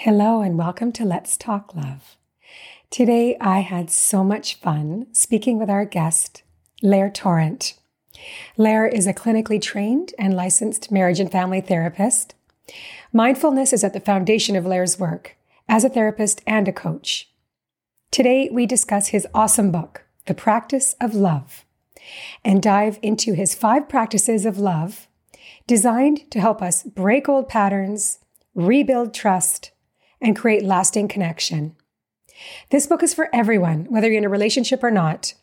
Hello, and welcome to Let's Talk Love. Today, I had so much fun speaking with our guest, Lair Torrent. Lair is a clinically trained and licensed marriage and family therapist. Mindfulness is at the foundation of Lair's work as a therapist and a coach. Today, we discuss his awesome book, The Practice of Love, and dive into his five practices of love designed to help us break old patterns, rebuild trust, and create lasting connection. This book is for everyone, whether you're in a relationship or not.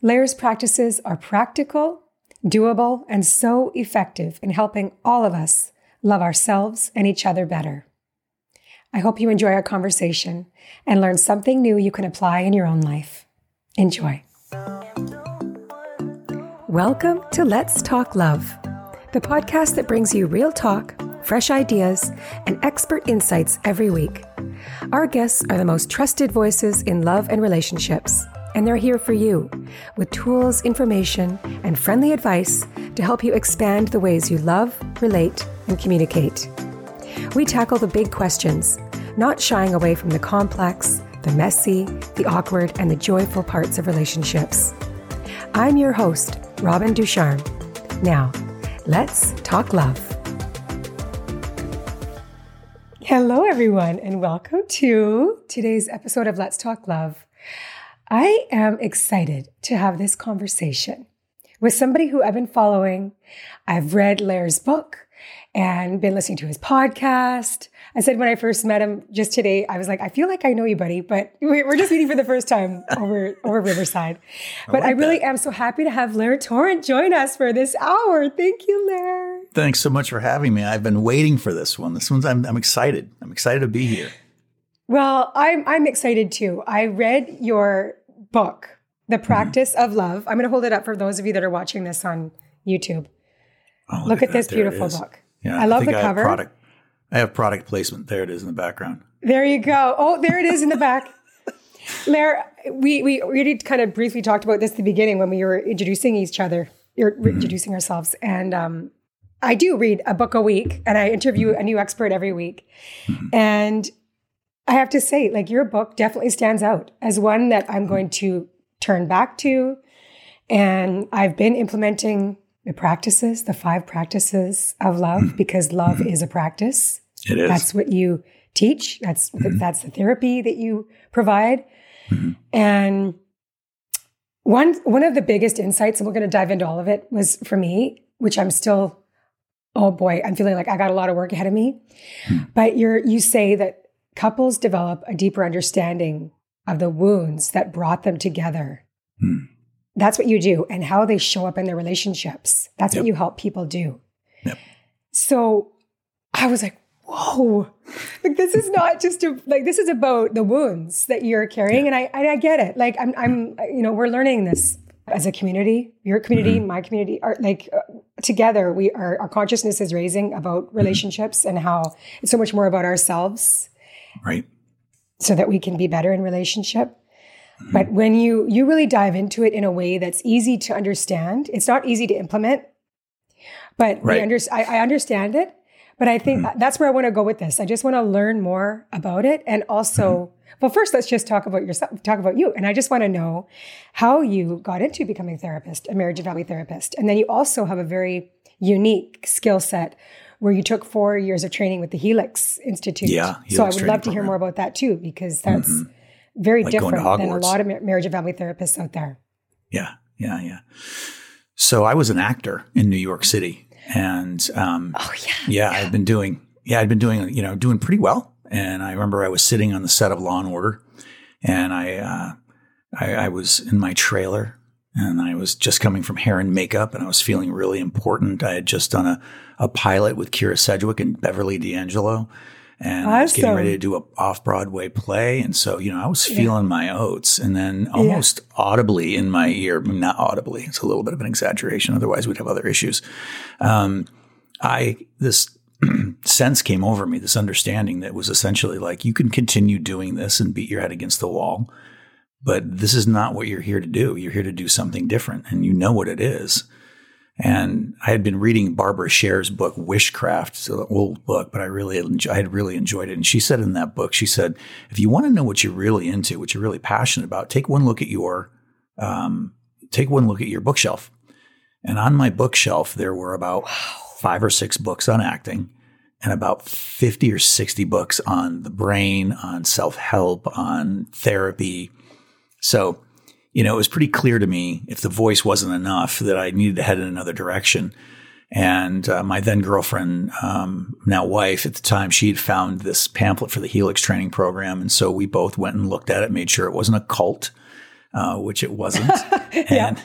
Lair's practices are practical, doable, and so effective in helping all of us love ourselves and each other better. I hope you enjoy our conversation and learn something new you can apply in your own life. Enjoy. Welcome to Let's Talk Love, the podcast that brings you real talk fresh ideas, and expert insights every week. Our guests are the most trusted voices in love and relationships, and they're here for you with tools, information, and friendly advice to help you expand the ways you love, relate, and communicate. We tackle the big questions, not shying away from the complex, the messy, the awkward, and the joyful parts of relationships. I'm your host, Robin Ducharme. Now, let's talk love. Hello, everyone, and welcome to today's episode of Let's Talk Love. I am excited to have this conversation with somebody who I've been following. I've read Lair's book and been listening to his podcast. I said when I first met him just today, I was like, I feel like I know you, buddy, but we're just meeting for the first time over over Riverside. But I, like I really that. am so happy to have Lair Torrent join us for this hour. Thank you, Lair. Thanks so much for having me. I've been waiting for this one. This one's I'm, I'm excited. I'm excited to be here. Well, I'm I'm excited too. I read your book, The mm-hmm. Practice mm-hmm. of Love. I'm going to hold it up for those of you that are watching this on YouTube. Oh, look, at, this beautiful book. Yeah, I love I the I cover. Product, I have product placement. There it is in the background. There you go. Oh, there it is in the back. Lair, we, we already kind of briefly talked about this at the beginning when we were introducing each other, or mm-hmm. introducing ourselves. And um, I do read a book a week and I interview mm-hmm. a new expert every week. Mm-hmm. And I have to say, like, your book definitely stands out as one that I'm going to turn back to. And I've been implementing the practices, the five practices of love, mm-hmm. because love mm-hmm. is a practice. It is. That's what you teach. That's mm-hmm. that's the therapy that you provide. Mm-hmm. And one one of the biggest insights, and we're going to dive into all of it, was for me, which I'm still, oh boy, I'm feeling like I got a lot of work ahead of me. Mm-hmm. But you're you say that couples develop a deeper understanding of the wounds that brought them together. Mm. That's what you do and how they show up in their relationships. That's yep. what you help people do. Yep. So I was like, whoa, like this is not just a, like, this is about the wounds that you're carrying. Yeah. And I, I get it. Like I'm, I'm, you know, we're learning this as a community, your community, mm-hmm. my community are like uh, together. We are, our consciousness is raising about mm-hmm. relationships mm-hmm. and how it's so much more about ourselves. Right. So that we can be better in relationship. But when you you really dive into it in a way that's easy to understand, it's not easy to implement, but right. under, I, I, understand it. But I think mm-hmm. that's where I want to go with this. I just want to learn more about it, and also, mm-hmm. well, first let's just talk about yourself, talk about you, and I just want to know how you got into becoming a therapist, a marriage and family therapist, and then you also have a very unique skill set where you took four years of training with the Helix Institute. Yeah, Helix so I would love to hear more about that too, because that's. Mm-hmm very like different than a lot of marriage and family therapists out there. Yeah, yeah, yeah. So I was an actor in New York City, and um, oh yeah, yeah, yeah, I'd been doing yeah, I'd been doing you know doing pretty well. And I remember I was sitting on the set of Law and Order, and I uh, I, I was in my trailer and I was just coming from hair and makeup and I was feeling really important. I had just done a, a pilot with Kyra Sedgwick and Beverly D'Angelo and awesome. I was getting ready to do a off Broadway play. And so, you know, I was feeling yeah. my oats and then almost yeah. audibly in my ear, not audibly, it's a little bit of an exaggeration. Otherwise we'd have other issues. Um, I, this sense came over me, this understanding that was essentially like, you can continue doing this and beat your head against the wall, but this is not what you're here to do. You're here to do something different and you know what it is. And I had been reading Barbara Sher's book, Wishcraft. It's an old book, but I really, I had really enjoyed it. And she said in that book, she said, if you want to know what you're really into, what you're really passionate about, take one look at your, um, take one look at your bookshelf. And on my bookshelf, there were about five or six books on acting and about 50 or 60 books on the brain, on self help, on therapy. So, you know, it was pretty clear to me if the voice wasn't enough that I needed to head in another direction. And uh, my then girlfriend, um, now wife at the time, she had found this pamphlet for the Helix training program. And so we both went and looked at it, made sure it wasn't a cult, uh, which it wasn't. yeah. And,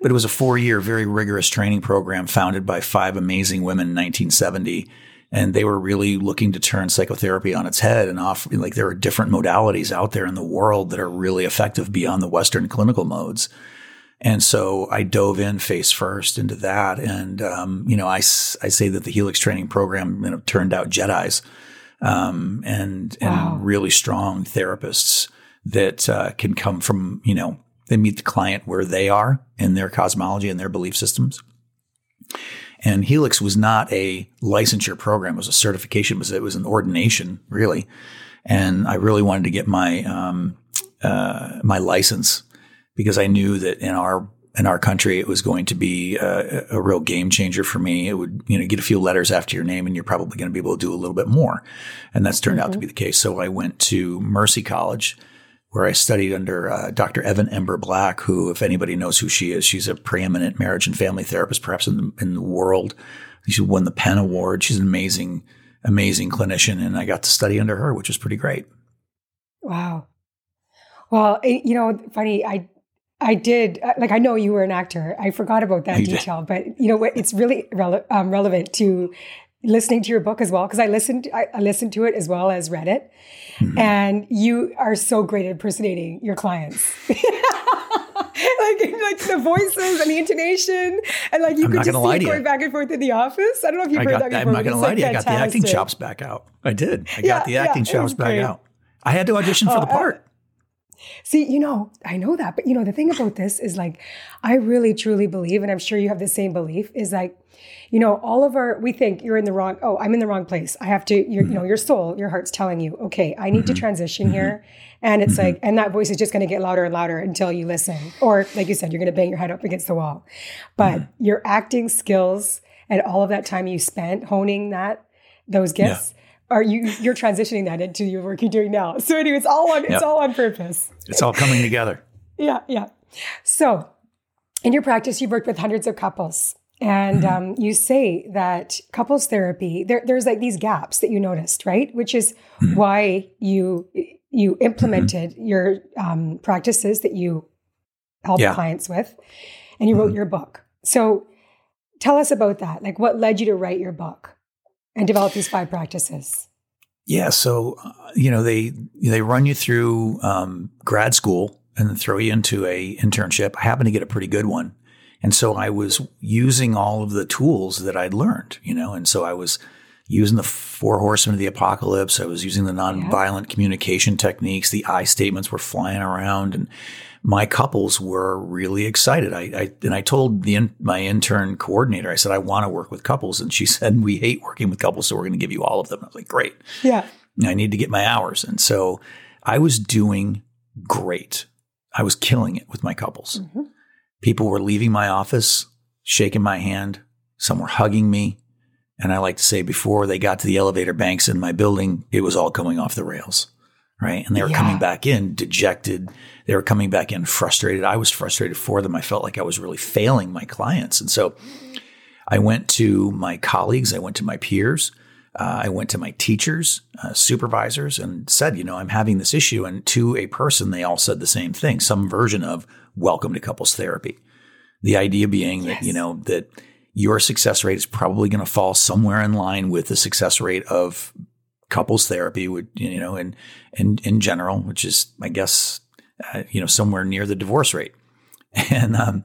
but it was a four year, very rigorous training program founded by five amazing women in 1970 and they were really looking to turn psychotherapy on its head and off like there are different modalities out there in the world that are really effective beyond the western clinical modes. And so i dove in face first into that. And um, you know I, I say that the helix training program you know, turned out jedis um, and wow. and really strong therapists that uh, can come from you know they meet the client where they are in their cosmology and their belief systems and Helix was not a licensure program; it was a certification. It was, it was an ordination, really. And I really wanted to get my um, uh, my license because I knew that in our in our country, it was going to be a, a, real game changer for me. It would, you know, get a few letters after your name and you're probably going to be able to do a little bit more. And that's turned mm-hmm. out to mm-hmm. be the case. So I went to Mercy College where I studied under uh, Dr. Evan Imber-Black, who, if anybody knows who she is, she's a preeminent marriage and family therapist, perhaps in the, in the world. She won the Penn Award. She's an amazing, amazing clinician. And I got to study under her, which was pretty great. Wow. Well, you know, funny, I, I did, uh, like, I know you were an actor. I forgot about that you detail, did. but you know what? It's really rele- um, relevant to listening to your book as well because I listened I, I, listened to it as well as read it, mm-hmm. and you are so great at impersonating your clients. like like the voices and the intonation and like you I'm could just see it going back and forth in the office. I don't know if you've I heard got, that before. I'm not going to lie to you. I got the acting chops back out. I did. I got the acting yeah, chops back out. I had to audition for the oh, part. See, you know, I know that, but you know, the thing about this is like, I really truly believe, and I'm sure you have the same belief, is like, you know, all of our, we think you're in the wrong, oh, I'm in the wrong place. I have to, you know, your soul, your heart's telling you, okay, I need to mm-hmm. transition mm-hmm. here. And it's like, and that voice is just going to get louder and louder until you listen. Or like you said, you're going to bang your head up against the wall. But mm-hmm. your acting skills and all of that time you spent honing that, those gifts, yeah are you you're transitioning that into your work you're doing now. So anyway, it's all on it's all on purpose. It's all coming together. yeah, yeah. So in your practice, you've worked with hundreds of couples. And mm-hmm. um, you say that couples therapy, there, there's like these gaps that you noticed, right? Which is mm-hmm. why you you implemented mm-hmm. your um, practices that you help yeah. clients with, and you wrote mm-hmm. your book. So tell us about that. Like, what led you to write your book? And develop these five practices? Yeah, so uh, you know they they run you through um, grad school and throw you into a internship. I happened to get a pretty good one, and so I was using all of the tools that I'd learned. You know, and so I was using the four horsemen of the apocalypse. I was using the nonviolent yeah. communication techniques. The I statements were flying around, and my couples were really excited. I, I and I told the in, my intern coordinator, I said, I want to work with couples, and she said, we hate working with couples, so we're going to give you all of them. I was like, great. Yeah. I need to get my hours, and so I was doing great. I was killing it with my couples. Mm-hmm. People were leaving my office, shaking my hand. Some were hugging me. And I like to say before they got to the elevator banks in my building, it was all coming off the rails right? And they were yeah. coming back in dejected. They were coming back in frustrated. I was frustrated for them. I felt like I was really failing my clients. And so I went to my colleagues, I went to my peers, uh, I went to my teachers, uh, supervisors, and said, you know, I'm having this issue. And to a person, they all said the same thing, some version of welcome to couples therapy. The idea being yes. that, you know, that your success rate is probably going to fall somewhere in line with the success rate of couples therapy would you know in in in general which is i guess uh, you know somewhere near the divorce rate and um,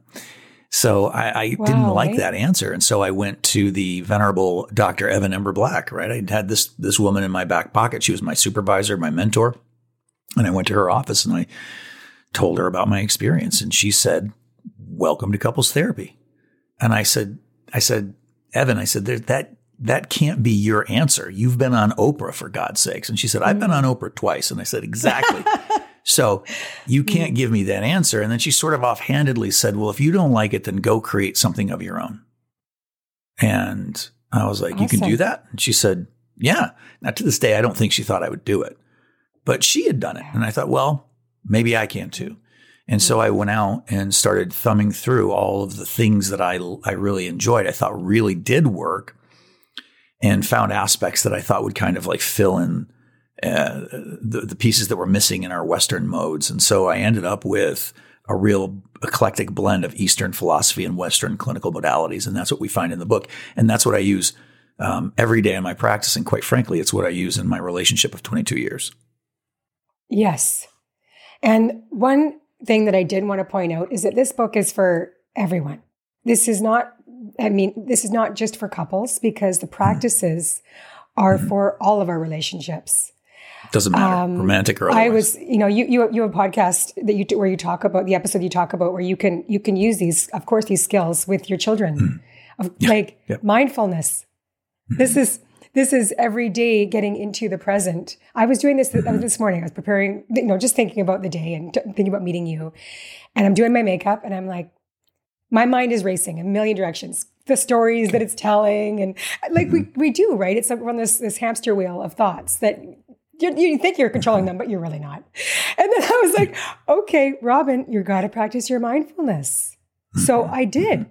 so I, I wow, didn't like right? that answer, and so I went to the venerable Dr. Evan Imber-Black. Right, I had this this woman in my back pocket. She was my supervisor, my mentor, and I went to her office and I told her about my experience, and she said, "Welcome to couples therapy." And I said, I said, Evan, I said, that, that can't be your answer. You've been on Oprah for God's sakes. And she said, I've been mm. on Oprah twice. And I said, exactly. so you mm. can't give me that answer. And then she sort of offhandedly said, well, if you don't like it, then go create something of your own. And I was like, awesome. you can do that? And she said, yeah. Now to this day, I don't think she thought I would do it, but she had done it. And I thought, well, maybe I can too. And so I went out and started thumbing through all of the things that I, I really enjoyed, I thought really did work, and found aspects that I thought would kind of like fill in uh, the, the pieces that were missing in our Western modes. And so I ended up with a real eclectic blend of Eastern philosophy and Western clinical modalities. And that's what we find in the book. And that's what I use um, every day in my practice. And quite frankly, it's what I use in my relationship of 22 years. Yes. And one thing that I did want to point out is that this book is for everyone. This is not, I mean, this is not just for couples because the practices mm-hmm. are mm-hmm. for all of our relationships. Doesn't matter, um, romantic or otherwise. I was, you know, you you you have a podcast that you where you talk about the episode you talk about where you can you can use these, of course, these skills with your children, mm. of yeah. like yeah. mindfulness. Mm-hmm. This is this is every day getting into the present. I was doing this mm-hmm. this morning. I was preparing, you know, just thinking about the day and thinking about meeting you. And I'm doing my makeup and I'm like, my mind is racing a million directions. The stories that it's telling, and like we we do, right? It's like we're on this this hamster wheel of thoughts that you, you, think you're controlling them, but you're really not. And then I was like, okay, Robin, you got to practice your mindfulness. So mm-hmm. I did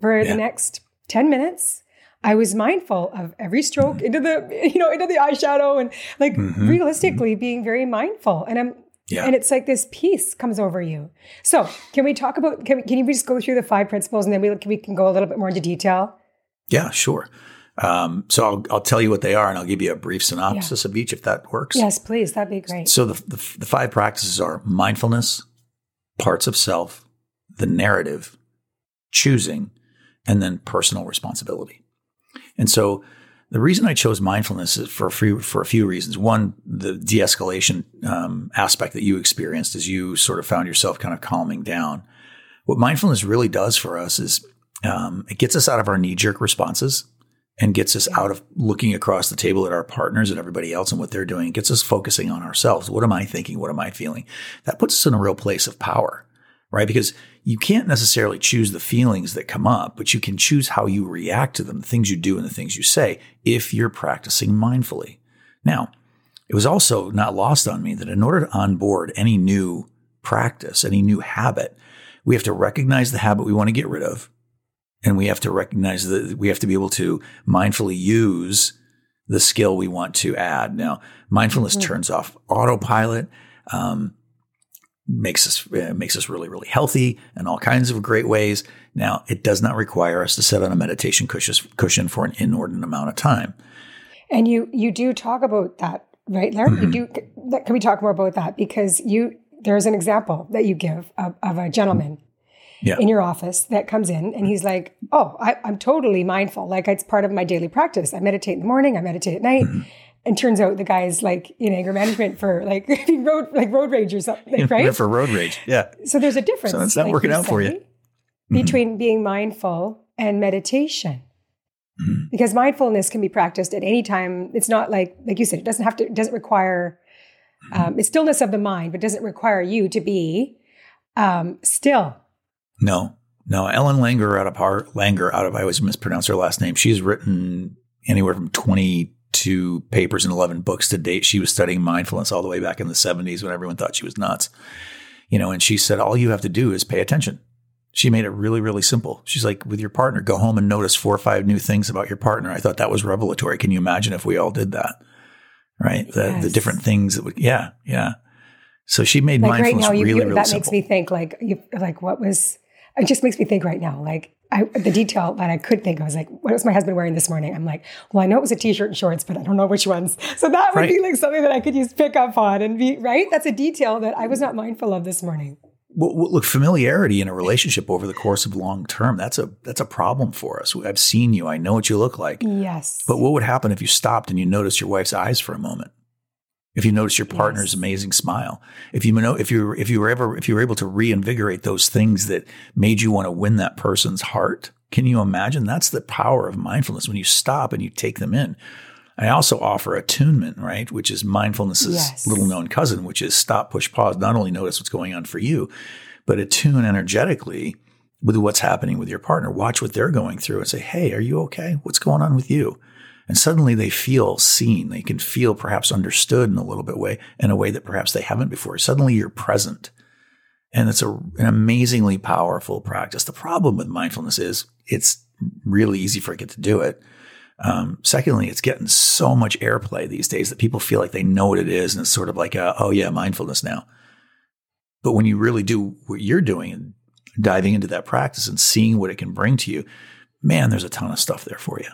for yeah. the next 10 minutes. I was mindful of every stroke into the, you know, into the eyeshadow and like mm-hmm. realistically mm-hmm. being very mindful. And I'm, yeah. And it's like this peace comes over you. So can we talk about, can, we, can you just go through the five principles and then we, we can go a little bit more into detail? Yeah, sure. Um, so I'll, I'll tell you what they are and I'll give you a brief synopsis yeah. of each if that works. Yes, please. That'd be great. So the, the, the five practices are mindfulness, parts of self, the narrative, choosing, and then personal responsibility. And so the reason I chose mindfulness is for a few, for a few reasons. One, the de-escalation um, aspect that you experienced as you sort of found yourself kind of calming down. What mindfulness really does for us is um, it gets us out of our knee-jerk responses and gets us out of looking across the table at our partners and everybody else and what they're doing. It gets us focusing on ourselves. What am I thinking? What am I feeling? That puts us in a real place of power, right? Because you can't necessarily choose the feelings that come up, but you can choose how you react to them, the things you do and the things you say, if you're practicing mindfully. Now, it was also not lost on me that in order to onboard any new practice, any new habit, we have to recognize the habit we want to get rid of. And we have to recognize that we have to be able to mindfully use the skill we want to add. Now, mindfulness mm-hmm. turns off autopilot. Um, makes us uh, makes us really really healthy in all kinds of great ways. Now, it does not require us to sit on a meditation cushion, for an inordinate amount of time. And you you do talk about that, right, Lair? Mm-hmm. You do. Can we talk more about that? Because you there's an example that you give of, of a gentleman yeah. in your office that comes in and he's like, "Oh, I, am totally mindful. Like it's part of my daily practice. I meditate in the morning. I meditate at night." Mm-hmm and turns out the guy's like in anger management for like road like road rage or something, right? for road rage, yeah. So there's a difference. So it's not like working out for you mm-hmm. between mm-hmm. being mindful and meditation, mm-hmm. because mindfulness can be practiced at any time. It's not like like you said, it doesn't have to. It doesn't require. Mm-hmm. Um, it's stillness of the mind, but doesn't require you to be um, still. No, no. Ellen Langer out of Har- Langer out of I always mispronounce her last name. She's written anywhere from twenty two papers and 11 books to date. She was studying mindfulness all the way back in the 70s when everyone thought she was nuts. You know, and she said, all you have to do is pay attention. She made it really, really simple. She's like, with your partner, go home and notice four or five new things about your partner. I thought that was revelatory. Can you imagine if we all did that? Right? The, yes. the different things that would, yeah, yeah. So she made like mindfulness right now, you, really, you, really that simple. makes me think like, you, like what was, it just makes me think right now, like I, the detail that I could think, I was like, what was my husband wearing this morning? I'm like, well, I know it was a t-shirt and shorts, but I don't know which ones. So that would right. be like something that I could just pick up on and be right. That's a detail that I was not mindful of this morning. Well, look, familiarity in a relationship over the course of long term, that's a that's a problem for us. I've seen you. I know what you look like. Yes. But what would happen if you stopped and you noticed your wife's eyes for a moment? If you notice your partner's yes. amazing smile, if you know if you if you were ever if you were able to reinvigorate those things that made you want to win that person's heart, can you imagine? That's the power of mindfulness when you stop and you take them in. I also offer attunement, right, which is mindfulness's yes. little known cousin, which is stop, push, pause. Not only notice what's going on for you, but attune energetically with what's happening with your partner. Watch what they're going through and say, Hey, are you okay? What's going on with you? And suddenly they feel seen. They can feel perhaps understood in a little bit way, in a way that perhaps they haven't before. Suddenly you're present. And it's a, an amazingly powerful practice. The problem with mindfulness is it's really easy for it to do it. Um, secondly, it's getting so much airplay these days that people feel like they know what it is. And it's sort of like, a, oh yeah, mindfulness now. But when you really do what you're doing and diving into that practice and seeing what it can bring to you, man, there's a ton of stuff there for you.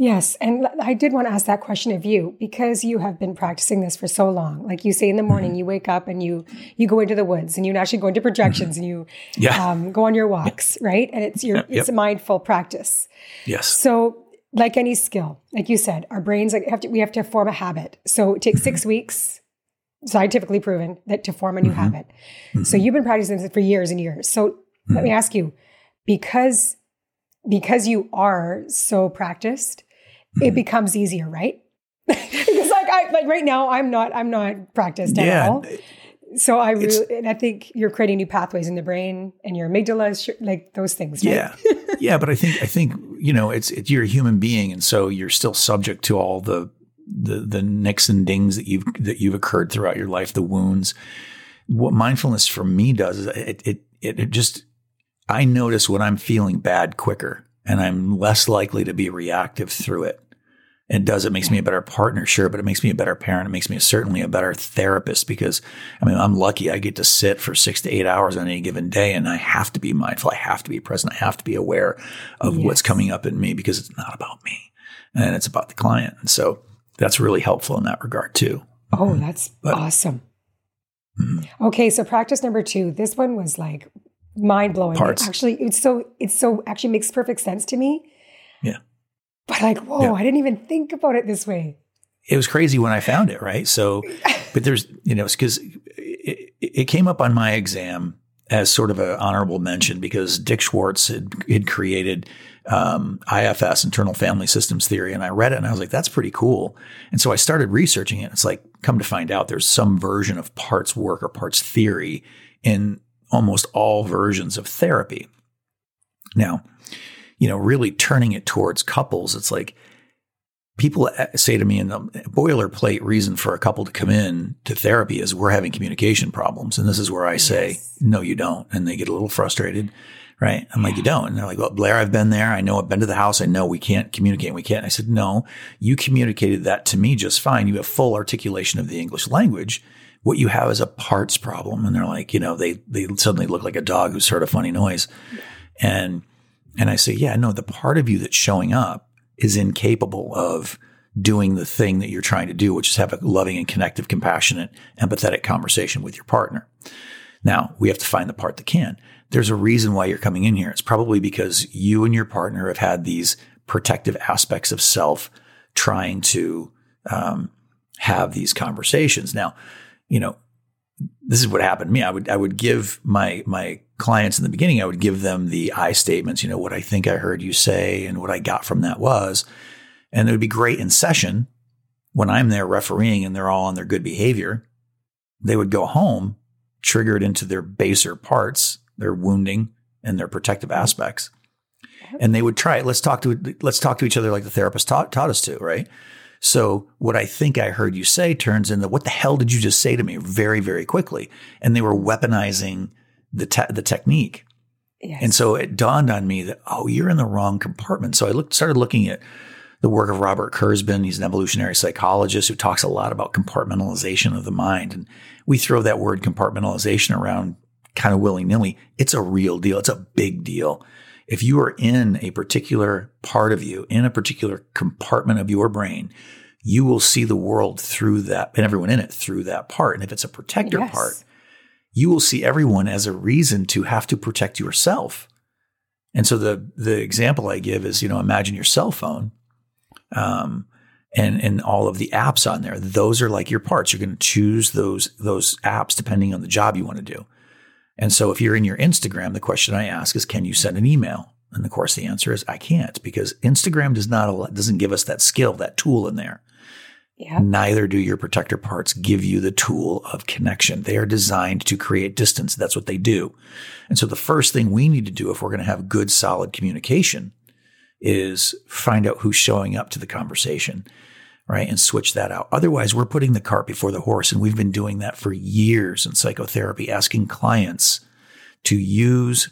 Yes. And I did want to ask that question of you because you have been practicing this for so long. Like you say in the morning, mm-hmm. you wake up and you you go into the woods and you actually go into projections mm-hmm. and you yeah. um, go on your walks, yeah. right? And it's your yep. it's a mindful practice. Yes. So like any skill, like you said, our brains like have to we have to form a habit. So it takes mm-hmm. six weeks, scientifically proven, that to form a new mm-hmm. habit. So mm-hmm. you've been practicing this for years and years. So let me mm-hmm. ask you, because because you are so practiced it becomes easier, right? because like I like right now I'm not I'm not practiced at yeah. all. So I really, and I think you're creating new pathways in the brain and your amygdala, is like those things. Right? Yeah, yeah. But I think I think you know it's, it's you're a human being, and so you're still subject to all the the the nicks and dings that you've that you've occurred throughout your life, the wounds. What mindfulness for me does is it it it, it just I notice when I'm feeling bad quicker, and I'm less likely to be reactive through it. It does. It makes me a better partner, sure, but it makes me a better parent. It makes me certainly a better therapist because I mean, I'm lucky I get to sit for six to eight hours on any given day and I have to be mindful. I have to be present. I have to be aware of yes. what's coming up in me because it's not about me and it's about the client. And so that's really helpful in that regard too. Oh, that's but, awesome. Mm-hmm. Okay. So practice number two, this one was like mind blowing. Parts. Actually, it's so, it's so actually makes perfect sense to me. But like, whoa, yeah. I didn't even think about it this way. It was crazy when I found it, right? So, but there's, you know, it's because it, it, came up on my exam as sort of an honorable mention because Dick Schwartz had, had created um, IFS, internal family systems theory. And I read it and I was like, that's pretty cool. And so I started researching it. It's like, come to find out there's some version of parts work or parts theory in almost all versions of therapy. Now, you know, really turning it towards couples, it's like people uh, say to me, and the boilerplate reason for a couple to come in to therapy is we're having communication problems. And this is where I say, yes. no, you don't. And they get a little frustrated. Right. I'm yeah. like, you don't. And they're like, well, Lair, I've been there. I know I've been to the house. I know we can't communicate. We can't. I said, no, you communicated that to me just fine. You have full articulation of the English language. What you have is a parts problem. And they're like, you know, they, they suddenly look like a dog who's heard a funny noise. Yeah. And and I say, yeah, no, the part of you that's showing up is incapable of doing the thing that you're trying to do, which is have a loving and connective, compassionate, empathetic conversation with your partner. Now we have to find the part that can. There's a reason why you're coming in here. It's probably because you and your partner have had these protective aspects of self trying to um, have these conversations. Now, you know, this is what happened to me. I would I would give my my clients in the beginning, I would give them the I statements, you know, what I think I heard you say and what I got from that was. And it would be great in session when I'm there refereeing and they're all on their good behavior. They would go home, triggered into their baser parts, their wounding and their protective aspects. And they would try it. Let's talk to let's talk to each other like the therapist taught, taught us to, right? So what I think I heard you say turns into what the hell did you just say to me very, very quickly? And they were weaponizing the te- the technique. Yes. And so it dawned on me that oh, you're in the wrong compartment. So I looked started looking at the work of Robert Kurzban. He's an evolutionary psychologist who talks a lot about compartmentalization of the mind. And we throw that word compartmentalization around kind of willy nilly. It's a real deal. It's a big deal. If you are in a particular part of you, in a particular compartment of your brain, you will see the world through that and everyone in it through that part. And if it's a protector yes. part, you will see everyone as a reason to have to protect yourself. And so the the example I give is, you know, imagine your cell phone. Um, and and all of the apps on there. Those are like your parts. You're going to choose those those apps depending on the job you want to do. And so if you're in your Instagram, the question I ask is, can you send an email? And of course, the answer is I can't because Instagram does not doesn't give us that skill, that tool in there. Yeah. Neither do your protector parts give you the tool of connection. They are designed to create distance. That's what they do. And so the first thing we need to do if we're going to have good, solid communication is find out who's showing up to the conversation, right? And switch that out. Otherwise, we're putting the cart before the horse. And we've been doing that for years in psychotherapy, asking clients to use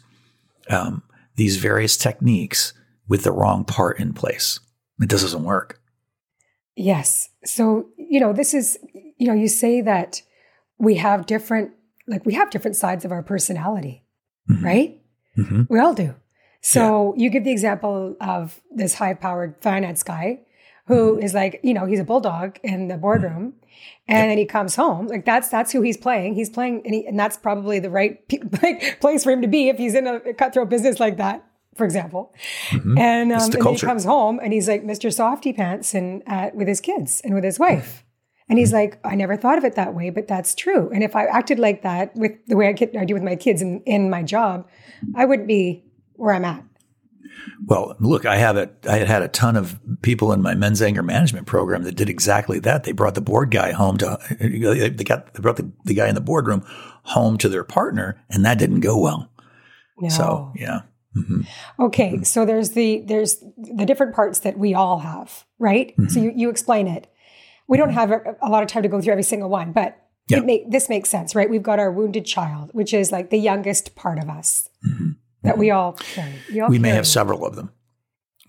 um, these various techniques with the wrong part in place. It doesn't work. Yes. So, you know, this is, you know, you say that we have different, like we have different sides of our personality, mm-hmm. right? Mm-hmm. We all do. So yeah. you give the example of this high powered finance guy who mm-hmm. is like, you know, he's a bulldog in the boardroom and then he comes home. Like that's, that's who he's playing. He's playing and, he, and that's probably the right place for him to be if he's in a cutthroat business like that for example. Mm-hmm. And, um, and he comes home and he's like Mr. Softy Pants and uh, with his kids and with his wife. And he's like, I never thought of it that way, but that's true. And if I acted like that with the way I, get, I do with my kids in, in my job, I wouldn't be where I'm at. Well, look, I have a, I had had a ton of people in my men's anger management program that did exactly that. They brought the board guy home to, they got, they brought the, the guy in the boardroom home to their partner, and that didn't go well. No. So, yeah. Mm-hmm. Okay, mm-hmm. so there's the there's the different parts that we all have, right? Mm-hmm. So you, you explain it. We don't mm-hmm. have a, a, lot of time to go through every single one, but yeah. it make, this makes sense, right? We've got our wounded child, which is like the youngest part of us mm-hmm. that we all carry. We, all we may have several of them,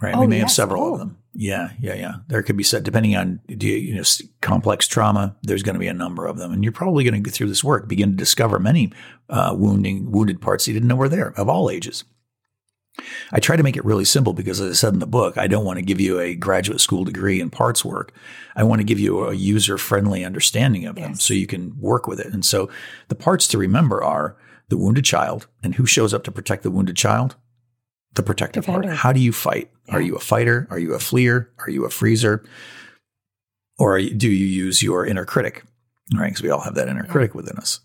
right? Oh, we may yes. have several oh. of them. Yeah, yeah, yeah. There could be said depending on you, you know complex trauma. There's going to be a number of them, and you're probably going to go through this work begin to discover many uh, wounding wounded parts you didn't know were there of all ages. I try to make it really simple because, as I said in the book, I don't want to give you a graduate school degree in parts work. I want to give you a user friendly understanding of yes. them so you can work with it. And so the parts to remember are the wounded child and who shows up to protect the wounded child? The protective part. How do you fight? Yeah. Are you a fighter? Are you a fleer? Are you a freezer? Or do you use your inner critic? Right? Because we all have that inner yeah. critic within us.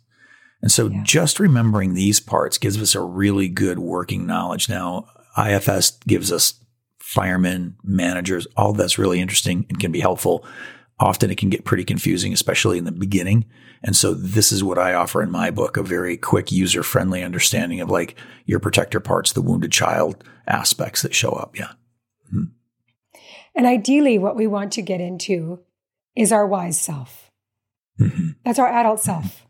And so yeah. just remembering these parts gives us a really good working knowledge. Now, IFS gives us firemen, managers, all that's really interesting and can be helpful. Often it can get pretty confusing, especially in the beginning. And so this is what I offer in my book, a very quick user friendly understanding of like your protector parts, the wounded child aspects that show up. Yeah. Mm-hmm. And ideally what we want to get into is our wise self. Mm-hmm. That's our adult self.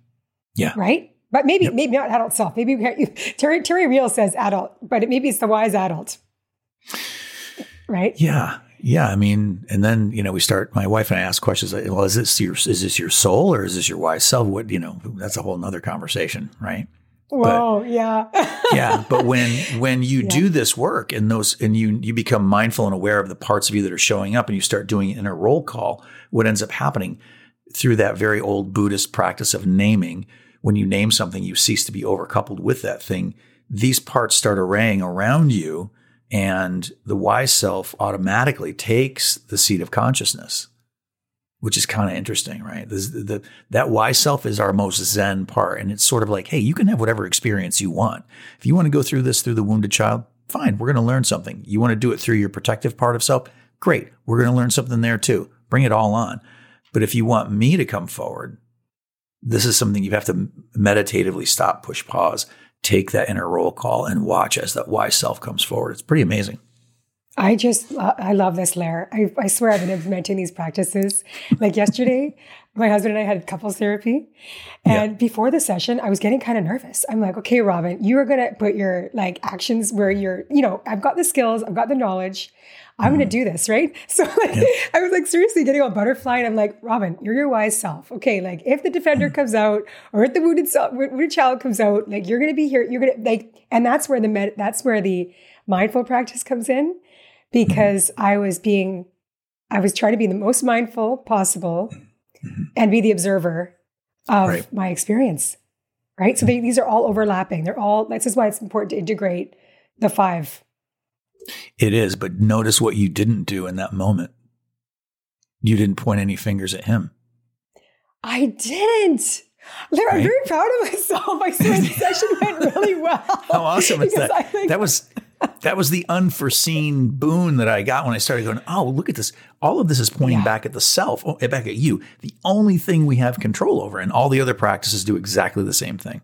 Yeah. Right? But maybe yep. maybe not adult self. Maybe Terry Terry Real says adult, but it, maybe it's the wise adult. Right? Yeah. Yeah, I mean, and then you know we start. My wife and I ask questions like, "Well, is this your is this your soul or is this your wise self?" What you know, that's a whole nother conversation, right? Whoa, but, yeah, yeah. But when when you yeah. do this work and those and you you become mindful and aware of the parts of you that are showing up, and you start doing it in a roll call, what ends up happening through that very old Buddhist practice of naming, when you name something, you cease to be overcoupled with that thing. These parts start arraying around you, and the wise self automatically takes the seat of consciousness, which is kind of interesting, right? The, the, that wise self is our most zen part. And it's sort of like, hey, you can have whatever experience you want. If you want to go through this through the wounded child, fine, we're going to learn something. You want to do it through your protective part of self? Great, we're going to learn something there too. Bring it all on. But if you want me to come forward this is something you have to meditatively stop, push pause, take that inner roll call and watch as that wise self comes forward. It's pretty amazing. I just, I love this, Lair. I, I swear I've been implementing these practices. Like yesterday, my husband and I had couples therapy. And yeah. before the session, I was getting kind of nervous. I'm like, okay, Robin, you are going to put your like actions where you're, you know, I've got the skills, I've got the knowledge. I'm mm. going to do this, right? So like, yeah. I was like seriously getting a butterfly, and I'm like, Robin, you're your wise self. Okay, like if the defender mm. comes out or if the wounded self, wounded child comes out, like you're going to be here. You're going to like, and that's where the med, that's where the mindful practice comes in, because mm. I was being, I was trying to be the most mindful possible, mm-hmm. and be the observer of right. my experience. Right. So they, these are all overlapping. They're all. This is why it's important to integrate the five it is, but notice what you didn't do in that moment. You didn't point any fingers at him. I didn't. Right? I'm very proud of myself. I swear the session went really well. How awesome is that? Think- that was that was the unforeseen boon that I got when I started going, oh, look at this. All of this is pointing yeah. back at the self, oh, eh, back at you. The only thing we have control over, and all the other practices do exactly the same thing.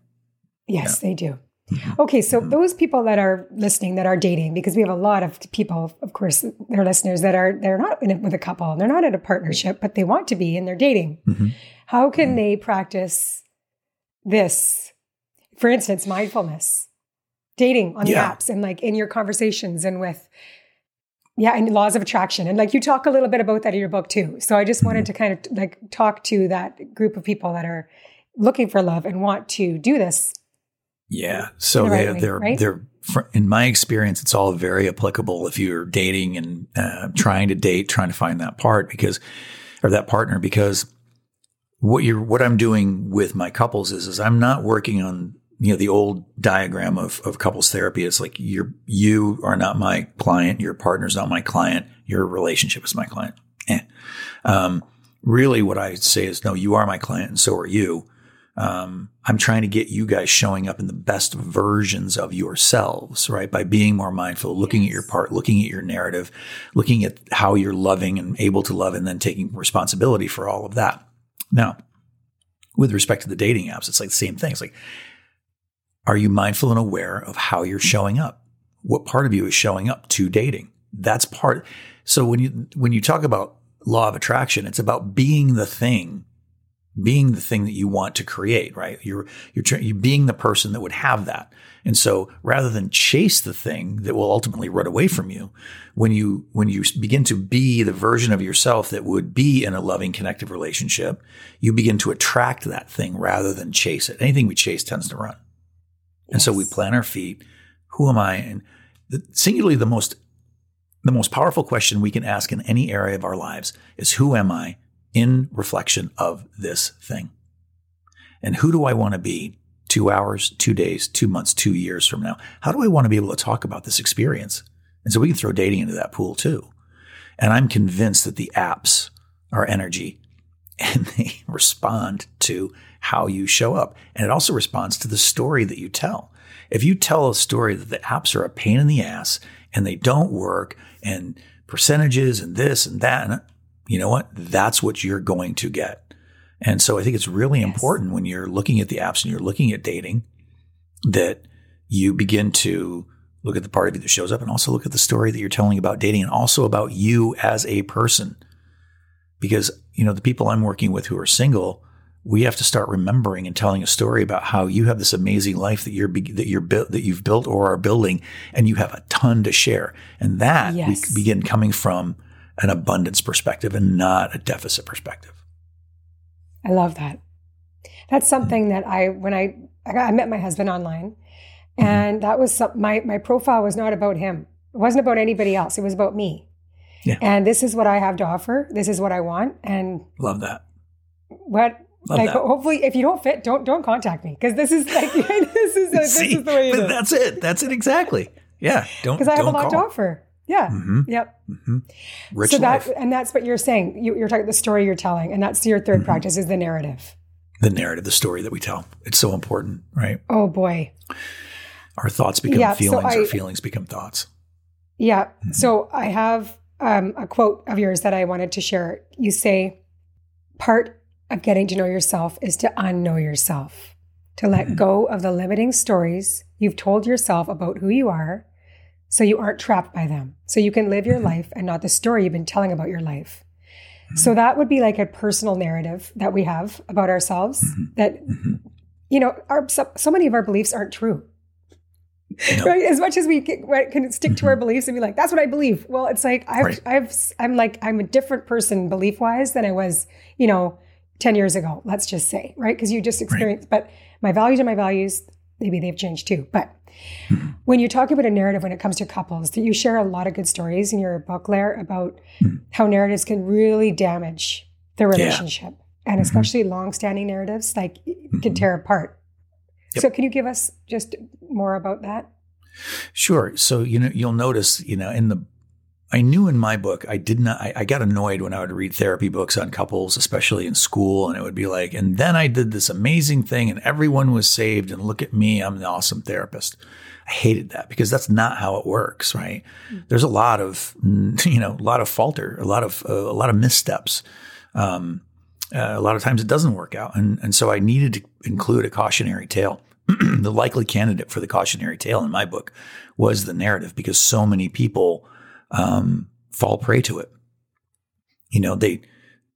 Yes, yeah. they do. Mm-hmm. Okay, so mm-hmm. those people that are listening that are dating, because we have a lot of people, of course, they're listeners that are they're not in it with a couple, they're not in a partnership, but they want to be and they're dating. Mm-hmm. How can mm-hmm. they practice this? For instance, mindfulness, dating on yeah. the apps, and like in your conversations and with yeah, and laws of attraction. And like you talk a little bit about that in your book too. So I just wanted mm-hmm. to kind of like talk to that group of people that are looking for love and want to do this yeah. So the they're, they're, right? they're, in my experience, it's all very applicable if you're dating and uh, trying to date, trying to find that part because, or that partner, because what you're, what I'm doing with my couples is, is I'm not working on, you know, the old diagram of, of couples therapy. It's like you're, you are not my client. Your partner's not my client. Your relationship is my client. Eh. Um, really what I say is, no, you are my client and so are you um, I'm trying to get you guys showing up in the best versions of yourselves, right? By being more mindful, looking at your part, looking at your narrative, looking at how you're loving and able to love, and then taking responsibility for all of that. Now, with respect to the dating apps, it's like the same thing. It's like, are you mindful and aware of how you're showing up? What part of you is showing up to dating? That's part. So when you when you talk about law of attraction, it's about being the thing being the thing that you want to create, right? You're, you're, you're being the person that would have that. And so rather than chase the thing that will ultimately run away from you, when you, when you begin to be the version of yourself that would be in a loving, connective relationship, you begin to attract that thing rather than chase it. Anything we chase tends to run. Yes. And so we plant our feet. Who am I? And the, singularly, the most, the most powerful question we can ask in any area of our lives is who am I? In reflection of this thing. And who do I want to be two hours, two days, two months, two years from now? How do I want to be able to talk about this experience? And so we can throw dating into that pool too. And I'm convinced that the apps are energy and they respond to how you show up. And it also responds to the story that you tell. If you tell a story that the apps are a pain in the ass and they don't work and percentages and this and that, and you know what? That's what you're going to get. And so I think it's really yes. important when you're looking at the apps and you're looking at dating that you begin to look at the part of you that shows up and also look at the story that you're telling about dating and also about you as a person. Because, you know, the people I'm working with who are single, we have to start remembering and telling a story about how you have this amazing life that you're that you're built that you've built or are building and you have a ton to share. And that yes. we begin coming from an abundance perspective and not a deficit perspective. I love that. That's something that I when I I met my husband online, mm-hmm. and that was some, my my profile was not about him. It wasn't about anybody else. It was about me. Yeah. And this is what I have to offer. This is what I want. And love that. What Love like that. hopefully if you don't fit, don't don't contact me because this is like this is a, this is the way it is. That's it. That's it exactly. Yeah. Don't because I have a lot call. to offer. Yeah. Mm-hmm. Yep. Mm-hmm. Rich so life. that and that's what you're saying. You, are talking the story you're telling, and that's your 3rd mm-hmm. practice is the narrative. The narrative, the story that we tell. It's so important, right? Oh boy. Our thoughts become yeah, feelings. So I, our feelings become thoughts. Yeah. Mm-hmm. So I have um, a quote of yours that I wanted to share. You say, "Part of getting to know yourself is to unknow yourself, to let mm-hmm. go of the limiting stories you've told yourself about who you are." So you aren't trapped by them. So you can live your mm-hmm. life and not the story you've been telling about your life. So mm-hmm. that would be like a personal narrative that we have about ourselves mm-hmm. that, you know, our, so, so, many of our beliefs aren't true. No. Right. As much as we can, can stick to our beliefs and be like, that's what I believe. Well, it's like, I've, right. I've, I'm like, I'm a different person belief wise than I was, you know, 10 years ago, let's just say, right? Because you just experienced, right. but my values are my values. Maybe they've changed too. But Mm-hmm. When you talk about a narrative when it comes to couples, you share a lot of good stories in your book, Lair, about mm-hmm. how narratives can really damage the relationship. Yeah. And mm-hmm. especially mm-hmm. long-standing narratives, like can mm-hmm. tear apart. Yep. So can you give us just more about that? Sure. So you know you'll notice, you know, in the I knew in my book, I did not, I, I, got annoyed when I would read therapy books on couples, especially in school. And it would be like, and then I did this amazing thing and everyone was saved. And look at me, I'm the awesome therapist. I hated that because that's not how it works, right? Mm-hmm. There's a lot of, you know, a lot of falter, a lot of, uh, a lot of missteps. Um, uh, a lot of times it doesn't work out. And, and so I needed to include a cautionary tale. the likely candidate for the cautionary tale in my book was the narrative because so many people um, fall prey to it. You know, they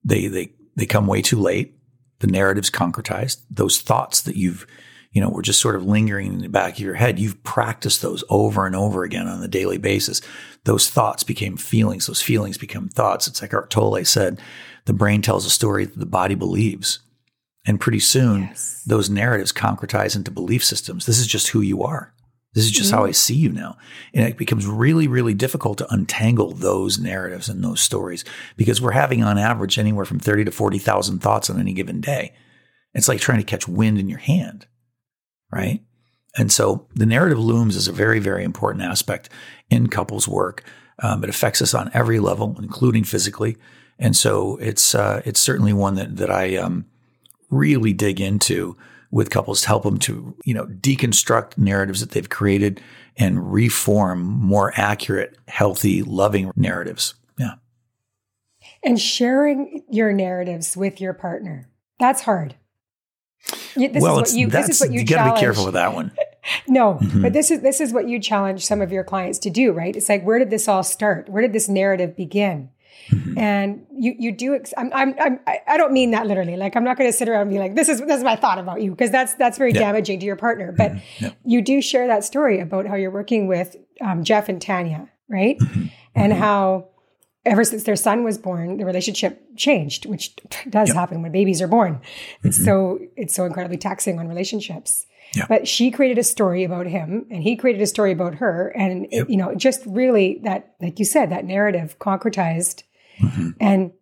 they they they come way too late. The narrative's concretized. Those thoughts that you've you know, were just sort of lingering in the back of your head. You've practiced those over and over again on a daily basis. Those thoughts became feelings. Those feelings become thoughts. It's like Eckhart Tolle said, the brain tells a story that the body believes. And pretty soon, yes. those narratives concretize into belief systems. This is just who you are. This is just mm-hmm. how I see you now. And it becomes really, really difficult to untangle those narratives and those stories because we're having on average anywhere from 30 to 40,000 thoughts on any given day. It's like trying to catch wind in your hand, right? And so the narrative looms is a very, very important aspect in couples work. Um, it affects us on every level, including physically. And so it's, uh, it's certainly one that, that I, um, really dig into with couples to help them to, you know, deconstruct narratives that they've created and reform more accurate, healthy, loving narratives. Yeah. And sharing your narratives with your partner. That's hard. This well, is what you, this is what you, you got to be careful with that one. no, mm-hmm. but this is this is what you challenge some of your clients to do, right? It's like, where did this all start? Where did this narrative begin? Mm-hmm. And you you do ex- I'm, I'm I'm I don't mean that literally. Like I'm not going to sit around and be like this is this is my thought about you because that's that's very yeah. damaging to your partner. But mm-hmm. yeah. you do share that story about how you're working with um, Jeff and Tanya, right? Mm-hmm. And mm-hmm. how ever since their son was born, the relationship changed, which does yep. happen when babies are born. It's mm-hmm. so it's so incredibly taxing on relationships. Yep. But she created a story about him, and he created a story about her, and yep. you know, just really that, like you said, that narrative concretized Mm-hmm. And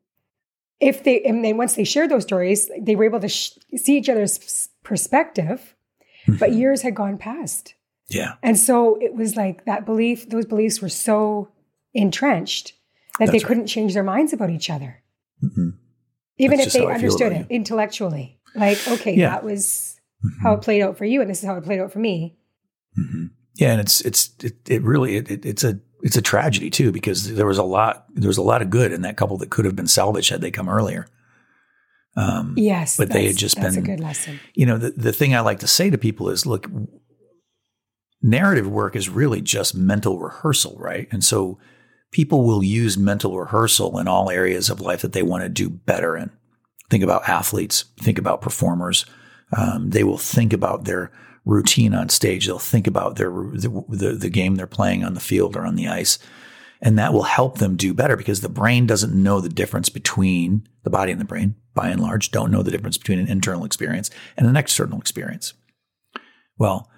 if they, and then once they shared those stories, they were able to sh- see each other's perspective, mm-hmm. but years had gone past. Yeah. And so it was like that belief, those beliefs were so entrenched that That's they couldn't change their minds about each other. Mm-hmm. Even That's if they understood it intellectually. Like, okay, yeah. that was mm-hmm. how it played out for you, and this is how it played out for me. Mm-hmm. Yeah, and it's it's it, it really it, it's a it's a tragedy too because there was a lot there was a lot of good in that couple that could have been salvaged had they come earlier. Um, yes, but they had just that's been a good lesson. You know, the the thing I like to say to people is, look, narrative work is really just mental rehearsal, right? And so people will use mental rehearsal in all areas of life that they want to do better in. Think about athletes. Think about performers. Um, they will think about their routine on stage. They'll think about their the, the, the game they're playing on the field or on the ice, and that will help them do better because the brain doesn't know the difference between the body and the brain. By and large, don't know the difference between an internal experience and an external experience. Well,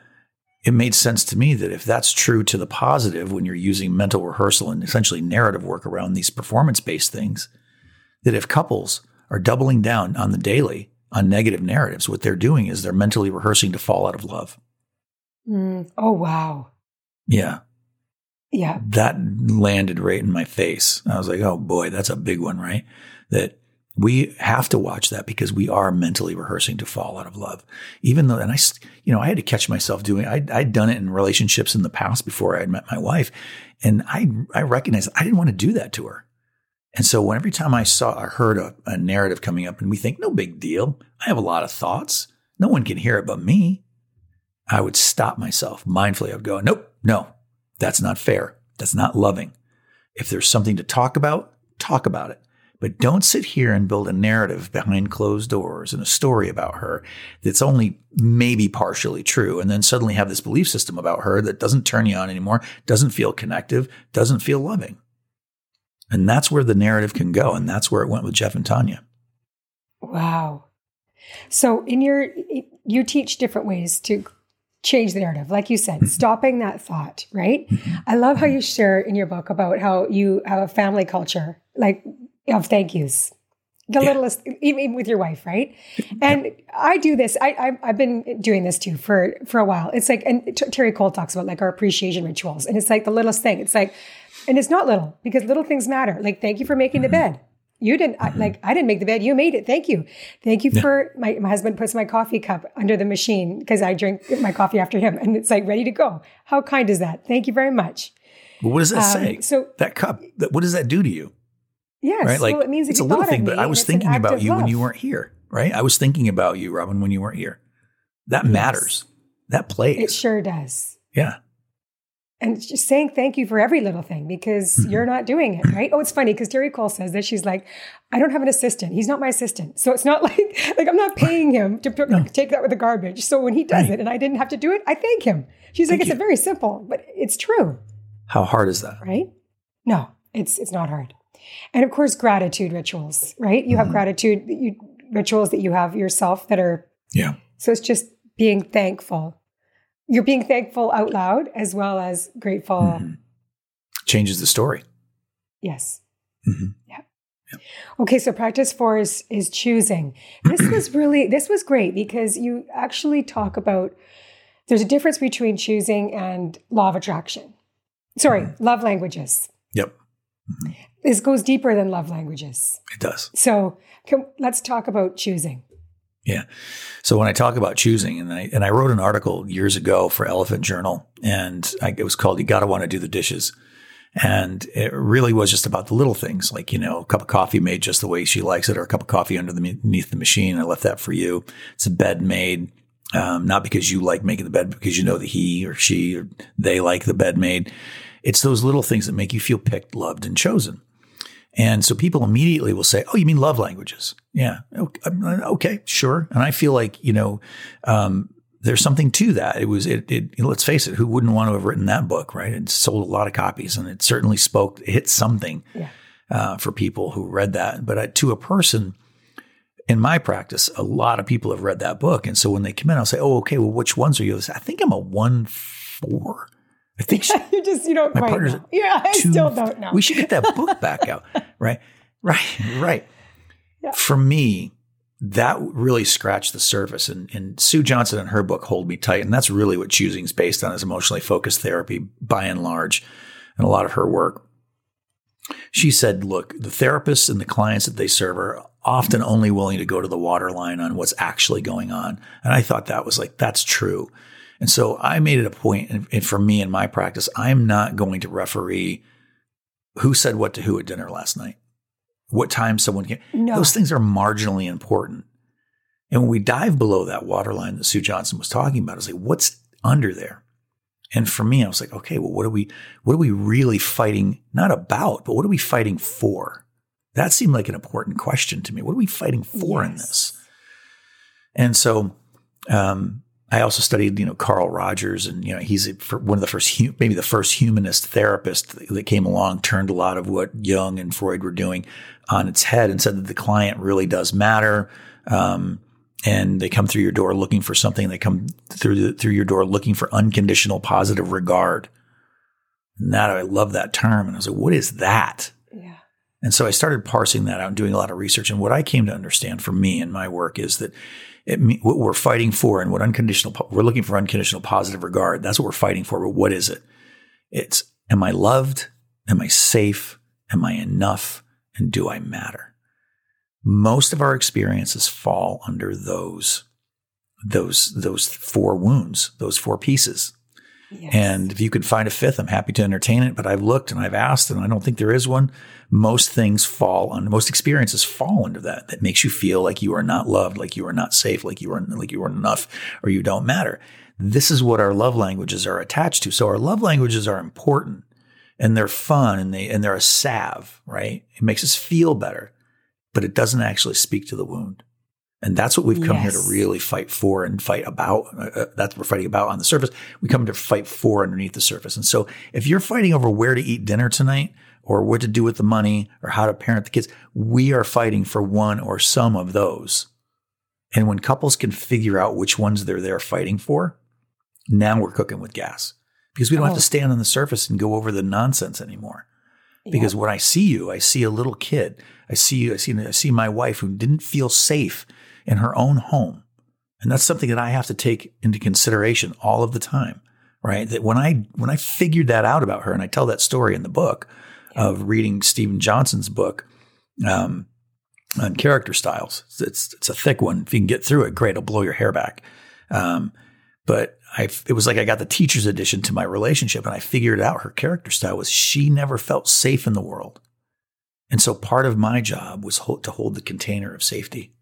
it made sense to me that if that's true to the positive when you're using mental rehearsal and essentially narrative work around these performance based things, that if couples are doubling down on the daily on negative narratives. What they're doing is they're mentally rehearsing to fall out of love. Mm. Oh, wow. Yeah. Yeah. That landed right in my face. I was like, oh boy, that's a big one, right? That we have to watch that because we are mentally rehearsing to fall out of love. Even though, and I, you know, I had to catch myself doing, I, I'd done it in relationships in the past before I had met my wife. And I, I recognized I didn't want to do that to her. And so when every time I saw or heard a, a narrative coming up and we think, no big deal. I have a lot of thoughts. No one can hear it but me. I would stop myself mindfully. I would go, nope, no, that's not fair. That's not loving. If there's something to talk about, talk about it. But don't sit here and build a narrative behind closed doors and a story about her that's only maybe partially true. And then suddenly have this belief system about her that doesn't turn you on anymore, doesn't feel connective, doesn't feel loving. And that's where the narrative can go. And that's where it went with Jeff and Tanya. Wow. So in your, you teach different ways to change the narrative. Like you said, mm-hmm. stopping that thought, right? Mm-hmm. I love how you share in your book about how you have a family culture, like of thank yous. the yeah. littlest, even with your wife, right? And yeah. I do this. I, I have been doing this too for for a while. It's like, and Terri Cole talks about like our appreciation rituals, and it's like the littlest thing. It's like, and it's not little because little things matter. Like, thank you for making the bed. You didn't I, like. I didn't make the bed. You made it. Thank you. Thank you yeah. for my my husband puts my coffee cup under the machine because I drink my coffee after him, and it's like ready to go. How kind is that? Thank you very much. Well, what does that um, say? So that cup. What does that do to you? Yes. Right. Like well, it means it's a little thing, but I was thinking about you love. when you weren't here. Right. I was thinking about you, Robin, when you weren't here. That yes. matters. That plays. It sure does. Yeah. And just saying thank you for every little thing because mm-hmm. you're not doing it, right? Oh, it's funny because Terri Cole says that she's like, I don't have an assistant. He's not my assistant. So it's not like like I'm not paying him to no. take that with the garbage. So when he does right. it and I didn't have to do it, I thank him. She's thank like, it's a very simple, but it's true. How hard is that? Right? No, it's it's not hard. And of course, gratitude rituals, right? You have mm-hmm. gratitude you, rituals that you have yourself that are. Yeah. So it's just being thankful. You're being thankful out loud as well as grateful. Mm-hmm. Changes the story. Yes. Mm-hmm. Yeah. Okay, so practice four is, is choosing. This was really this was great because you actually talk about there's a difference between choosing and law of attraction. Sorry, mm-hmm. love languages. Yep. Mm-hmm. This goes deeper than love languages. It does. So can, let's talk about choosing. Yeah. So when I talk about choosing, and I and I wrote an article years ago for Elephant Journal, and I, it was called "You Got to Want to Do the Dishes," and it really was just about the little things, like you know, a cup of coffee made just the way she likes it, or a cup of coffee underneath the machine. I left that for you. It's a bed made. Um, not because you like making the bed, because you know that he or she or they like the bed made. It's those little things that make you feel picked, loved, and chosen. And so people immediately will say, "Oh, you mean love languages?" Yeah, okay, sure. And I feel like you know, um, there's something to that. It was it, it. Let's face it, who wouldn't want to have written that book, right? It sold a lot of copies, and it certainly spoke, it hit something yeah. uh, for people who read that. But uh, to a person in my practice, a lot of people have read that book, and so when they come in, I'll say, "Oh, okay, well, which ones are you?" I think I'm a one four. I think she, you just you don't my quite know. Yeah, I two, still don't know. We should get that book back out, right? Right, right. Yeah. For me, that really scratched the surface. And, and Sue Johnson in her book, Hold Me Tight, and that's really what choosing is based on is emotionally focused therapy by and large, and a lot of her work. She said, look, the therapists and the clients that they serve are often only willing to go to the waterline on what's actually going on. And I thought that was like, that's true. And so I made it a point, and for me in my practice, I'm not going to referee who said what to who at dinner last night, what time someone came. No. Those things are marginally important. And when we dive below that waterline that Sue Johnson was talking about, it's like, what's under there? And for me, I was like, okay, well, what are we, what are we really fighting? Not about, but what are we fighting for? That seemed like an important question to me. What are we fighting for yes. in this? And so, um, I also studied, you know, Carl Rogers, and you know, he's one of the first, maybe the first humanist therapist that came along, turned a lot of what Jung and Freud were doing on its head, and said that the client really does matter. Um, and they come through your door looking for something. They come through the, through your door looking for unconditional positive regard. And that I love that term, and I was like, what is that? Yeah. And so I started parsing that out and doing a lot of research. And what I came to understand for me and my work is that what we're fighting for and what unconditional, we're looking for unconditional positive regard. That's what we're fighting for. But what is it? It's, am I loved? Am I safe? Am I enough? And do I matter? Most of our experiences fall under those, those, those four wounds, those four pieces. Yes. And if you could find a fifth, I'm happy to entertain it. But I've looked and I've asked, and I don't think there is one. Most things fall on most experiences fall under that. That makes you feel like you are not loved, like you are not safe, like you are like you are enough, or you don't matter. This is what our love languages are attached to. So our love languages are important, and they're fun, and they and they're a salve, right? It makes us feel better, but it doesn't actually speak to the wound. And that's what we've come yes. here to really fight for and fight about. Uh, uh, that's what we're fighting about on the surface. We come to fight for underneath the surface. And so if you're fighting over where to eat dinner tonight or what to do with the money or how to parent the kids, we are fighting for one or some of those. And when couples can figure out which ones they're there fighting for, now we're cooking with gas because we don't oh. have to oh. stand on the surface and go over the nonsense anymore. because when I see you, I see a little kid. I see you. I see. I see my wife who didn't feel safe in her own home, and that's something that I have to take into consideration all of the time. Right? That when I when I figured that out about her, and I tell that story in the book yeah. of reading Stephen Johnson's book. Um, on character styles. It's it's a thick one. If you can get through it, great. It'll blow your hair back. Um, but I, it was like I got the teacher's edition to my relationship, and I figured out her character style was she never felt safe in the world, and so part of my job was hold, to hold the container of safety,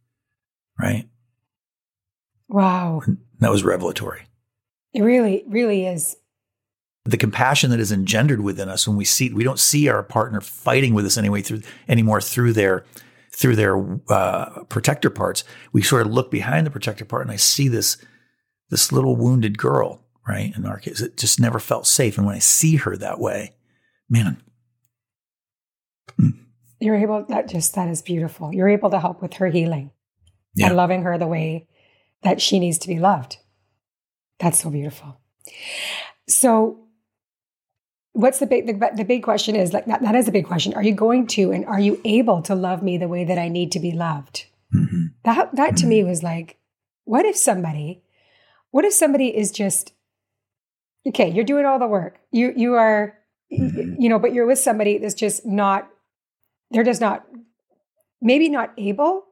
right? Wow, and that was revelatory. It really, really is. The compassion that is engendered within us when we see we don't see our partner fighting with us anyway through anymore through their through their uh, protector parts, we sort of look behind the protector part, and I see this this little wounded girl, right? In our case, it just never felt safe. And when I see her that way, man, hmm. you're able. That just that is beautiful. You're able to help with her healing yeah. and loving her the way that she needs to be loved. That's so beautiful. So what's the big the, the, big question is like that, that is a big question are you going to and are you able to love me the way that i need to be loved mm-hmm. that that to mm-hmm. me was like what if somebody what if somebody is just okay you're doing all the work you you are mm-hmm. you know but you're with somebody that's just not they're just not maybe not able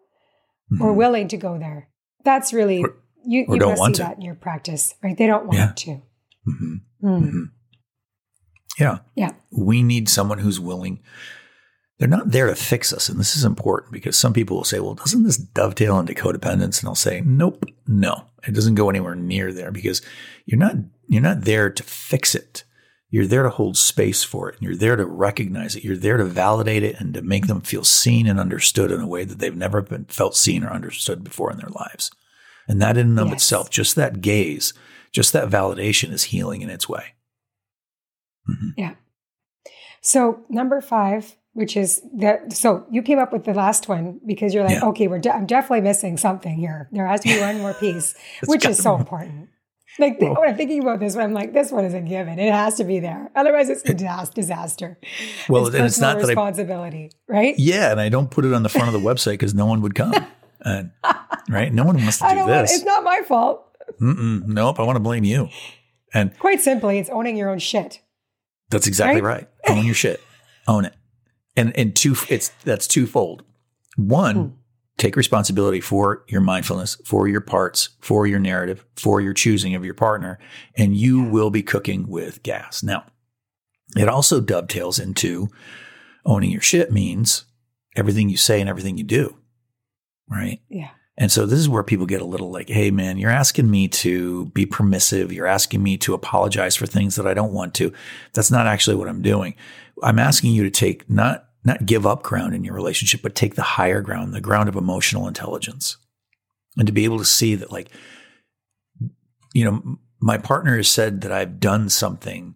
or mm-hmm. willing to go there that's really or, you, you must see to. that in your practice right they don't want yeah. to mm-hmm. mm. Yeah. Yeah. We need someone who's willing. They're not there to fix us. And this is important because some people will say, well, doesn't this dovetail into codependence? And I'll say, nope, no, it doesn't go anywhere near there because you're not, you're not there to fix it. You're there to hold space for it. And you're there to recognize it. You're there to validate it and to make them feel seen and understood in a way that they've never been felt seen or understood before in their lives. And that in and of yes. itself, just that gaze, just that validation is healing in its way. Mm-hmm. Yeah. So number five, which is that. So you came up with the last one because you're like, yeah. okay, we're de- I'm definitely missing something here. There has to be one more piece, which is so important. Like well, when I'm thinking about this one, I'm like, this one is a given. It has to be there. Otherwise, it's a disaster. Well, it's, and it's not responsibility, I, right? Yeah, and I don't put it on the front of the website because no one would come. And, right? No one wants to do this. Want, it's not my fault. Mm-mm, nope, I want to blame you. And quite simply, it's owning your own shit. That's exactly right. right. Own your shit. Own it. And and two it's that's twofold. One, hmm. Take responsibility for your mindfulness, for your parts, for your narrative, for your choosing of your partner, and you will be cooking with gas. Now, it also dovetails into owning your shit means everything you say and everything you do. Right? Yeah. And so this is where people get a little like, hey, man, you're asking me to be permissive. You're asking me to apologize for things that I don't want to. That's not actually what I'm doing. I'm asking you to take not, not give up ground in your relationship, but take the higher ground, the ground of emotional intelligence. And to be able to see that, like, you know, my partner has said that I've done something.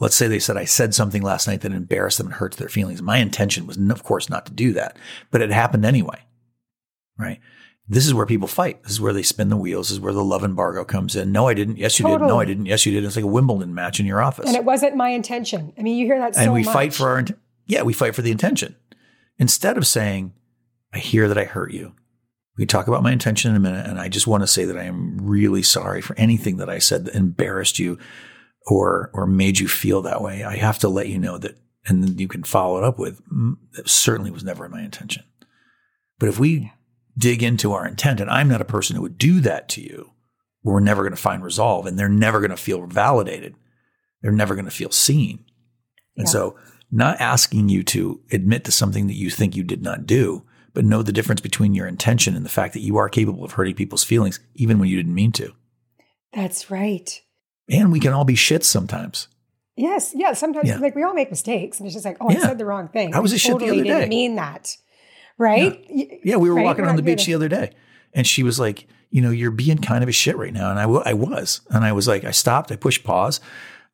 Let's say they said I said something last night that embarrassed them and hurts their feelings. My intention was, of course, not to do that, but it happened anyway. Right this is where people fight. This is where they spin the wheels. This is where the love embargo comes in. No, I didn't. Yes, you totally. did. No, I didn't. Yes, you did. It's like a Wimbledon match in your office. And it wasn't my intention. I mean, you hear that so And we much. fight for our, yeah, we fight for the intention. Instead of saying, I hear that I hurt you. We talk about my intention in a minute. And I just want to say that I am really sorry for anything that I said that embarrassed you or, or made you feel that way. I have to let you know that, and then you can follow it up with, mm, that certainly was never my intention. But if we dig into our intent. And I'm not a person who would do that to you. We're never going to find resolve and they're never going to feel validated. They're never going to feel seen. And yeah. so, not asking you to admit to something that you think you did not do, but know the difference between your intention and the fact that you are capable of hurting people's feelings, even when you didn't mean to. That's right. And we can all be shits sometimes. Yes. Yeah. Sometimes, yeah. like, we all make mistakes, and it's just like, oh, yeah. I said the wrong thing. I was a totally shit the other day. Didn't mean that right? Yeah, yeah we were right? walking we're on the beach the other day, and she was like, "You know, you're being kind of a shit right now," and I, w- I was, and I was like, I stopped, I pushed pause,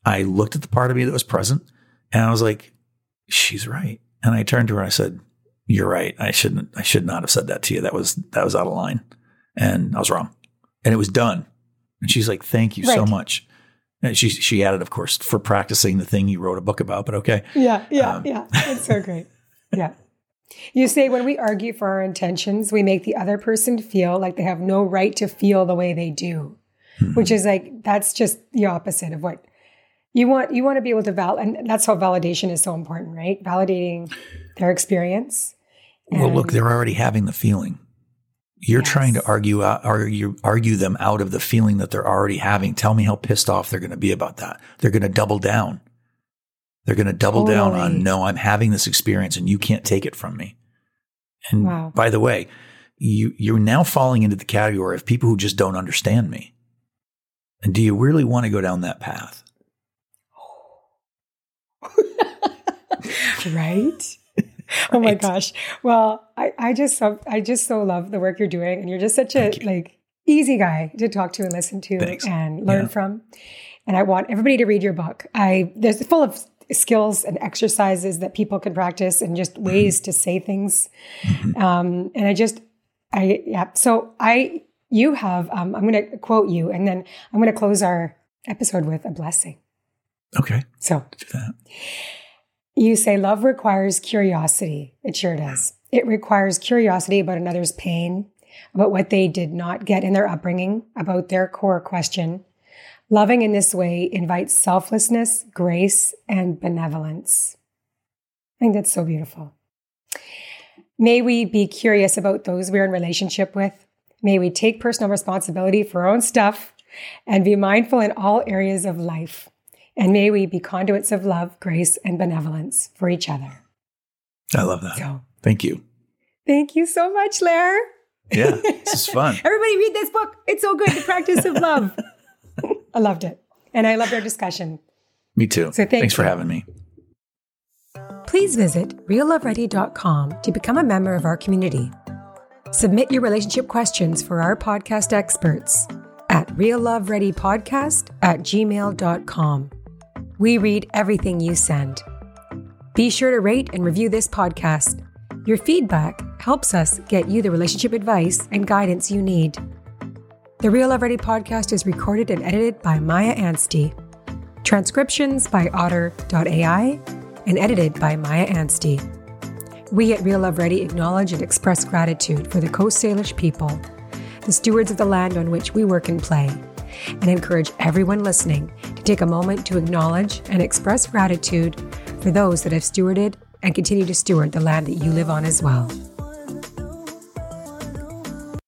I looked at the part of me that was present, and I was like, "She's right," and I turned to her and I said, "You're right. I shouldn't. I should not have said that to you. That was that was out of line, and I was wrong, and it was done." And she's like, "Thank you right. so much." And she she added, of course, for practicing the thing you wrote a book about. But okay, Yeah, yeah, um, yeah. It's so great. Yeah. You say when we argue for our intentions, we make the other person feel like they have no right to feel the way they do, which hmm. is like that's just the opposite of what you want. You want to be able to val, and that's how validation is so important, right? Validating their experience. well, look, they're already having the feeling. You're Yes. trying to argue out, argue argue them out of the feeling that they're already having. Tell me how pissed off they're going to be about that. They're going to double down. They're going to double down on no, I'm having this experience and you can't take it from me. And Wow. by the way, you you're now falling into the category of people who just don't understand me. And do you really want to go down that path? Right? Oh my gosh. Well, I, I just so I just so love the work you're doing, and you're just such a like easy guy to talk to and listen to Thanks. and learn Yeah. from. And I want everybody to read your book. I there's full of skills and exercises that people can practice and just Mm-hmm. ways to say things. Um, and I just I yeah. So I you have um, I'm going to quote you, and then I'm going to close our episode with a blessing. Okay, So do that. You say love requires curiosity. It sure does. It requires curiosity about another's pain, about what they did not get in their upbringing, about their core question. Loving in this way invites selflessness, grace, and benevolence. I think that's so beautiful. May we be curious about those we're in relationship with. May we take personal responsibility for our own stuff and be mindful in all areas of life. And may we be conduits of love, grace, and benevolence for each other. I love that. So Thank you. thank you so much, Lair. Yeah, this is fun. Everybody read this book. It's so good. The practice of love. I loved it. And I loved our discussion. Me too. So thank Thanks for having me. Please visit realloveready.com to become a member of our community. Submit your relationship questions for our podcast experts at reallovereadypodcast at gmail.com. We read everything you send. Be sure to rate and review this podcast. Your feedback helps us get you the relationship advice and guidance you need. The Real Love Ready podcast is recorded and edited by Maia Anstey. Transcriptions by Otter.ai and edited by Maia Anstey. We at Real Love Ready acknowledge and express gratitude for the Coast Salish people, the stewards of the land on which we work and play, and encourage everyone listening to take a moment to acknowledge and express gratitude for those that have stewarded and continue to steward the land that you live on as well.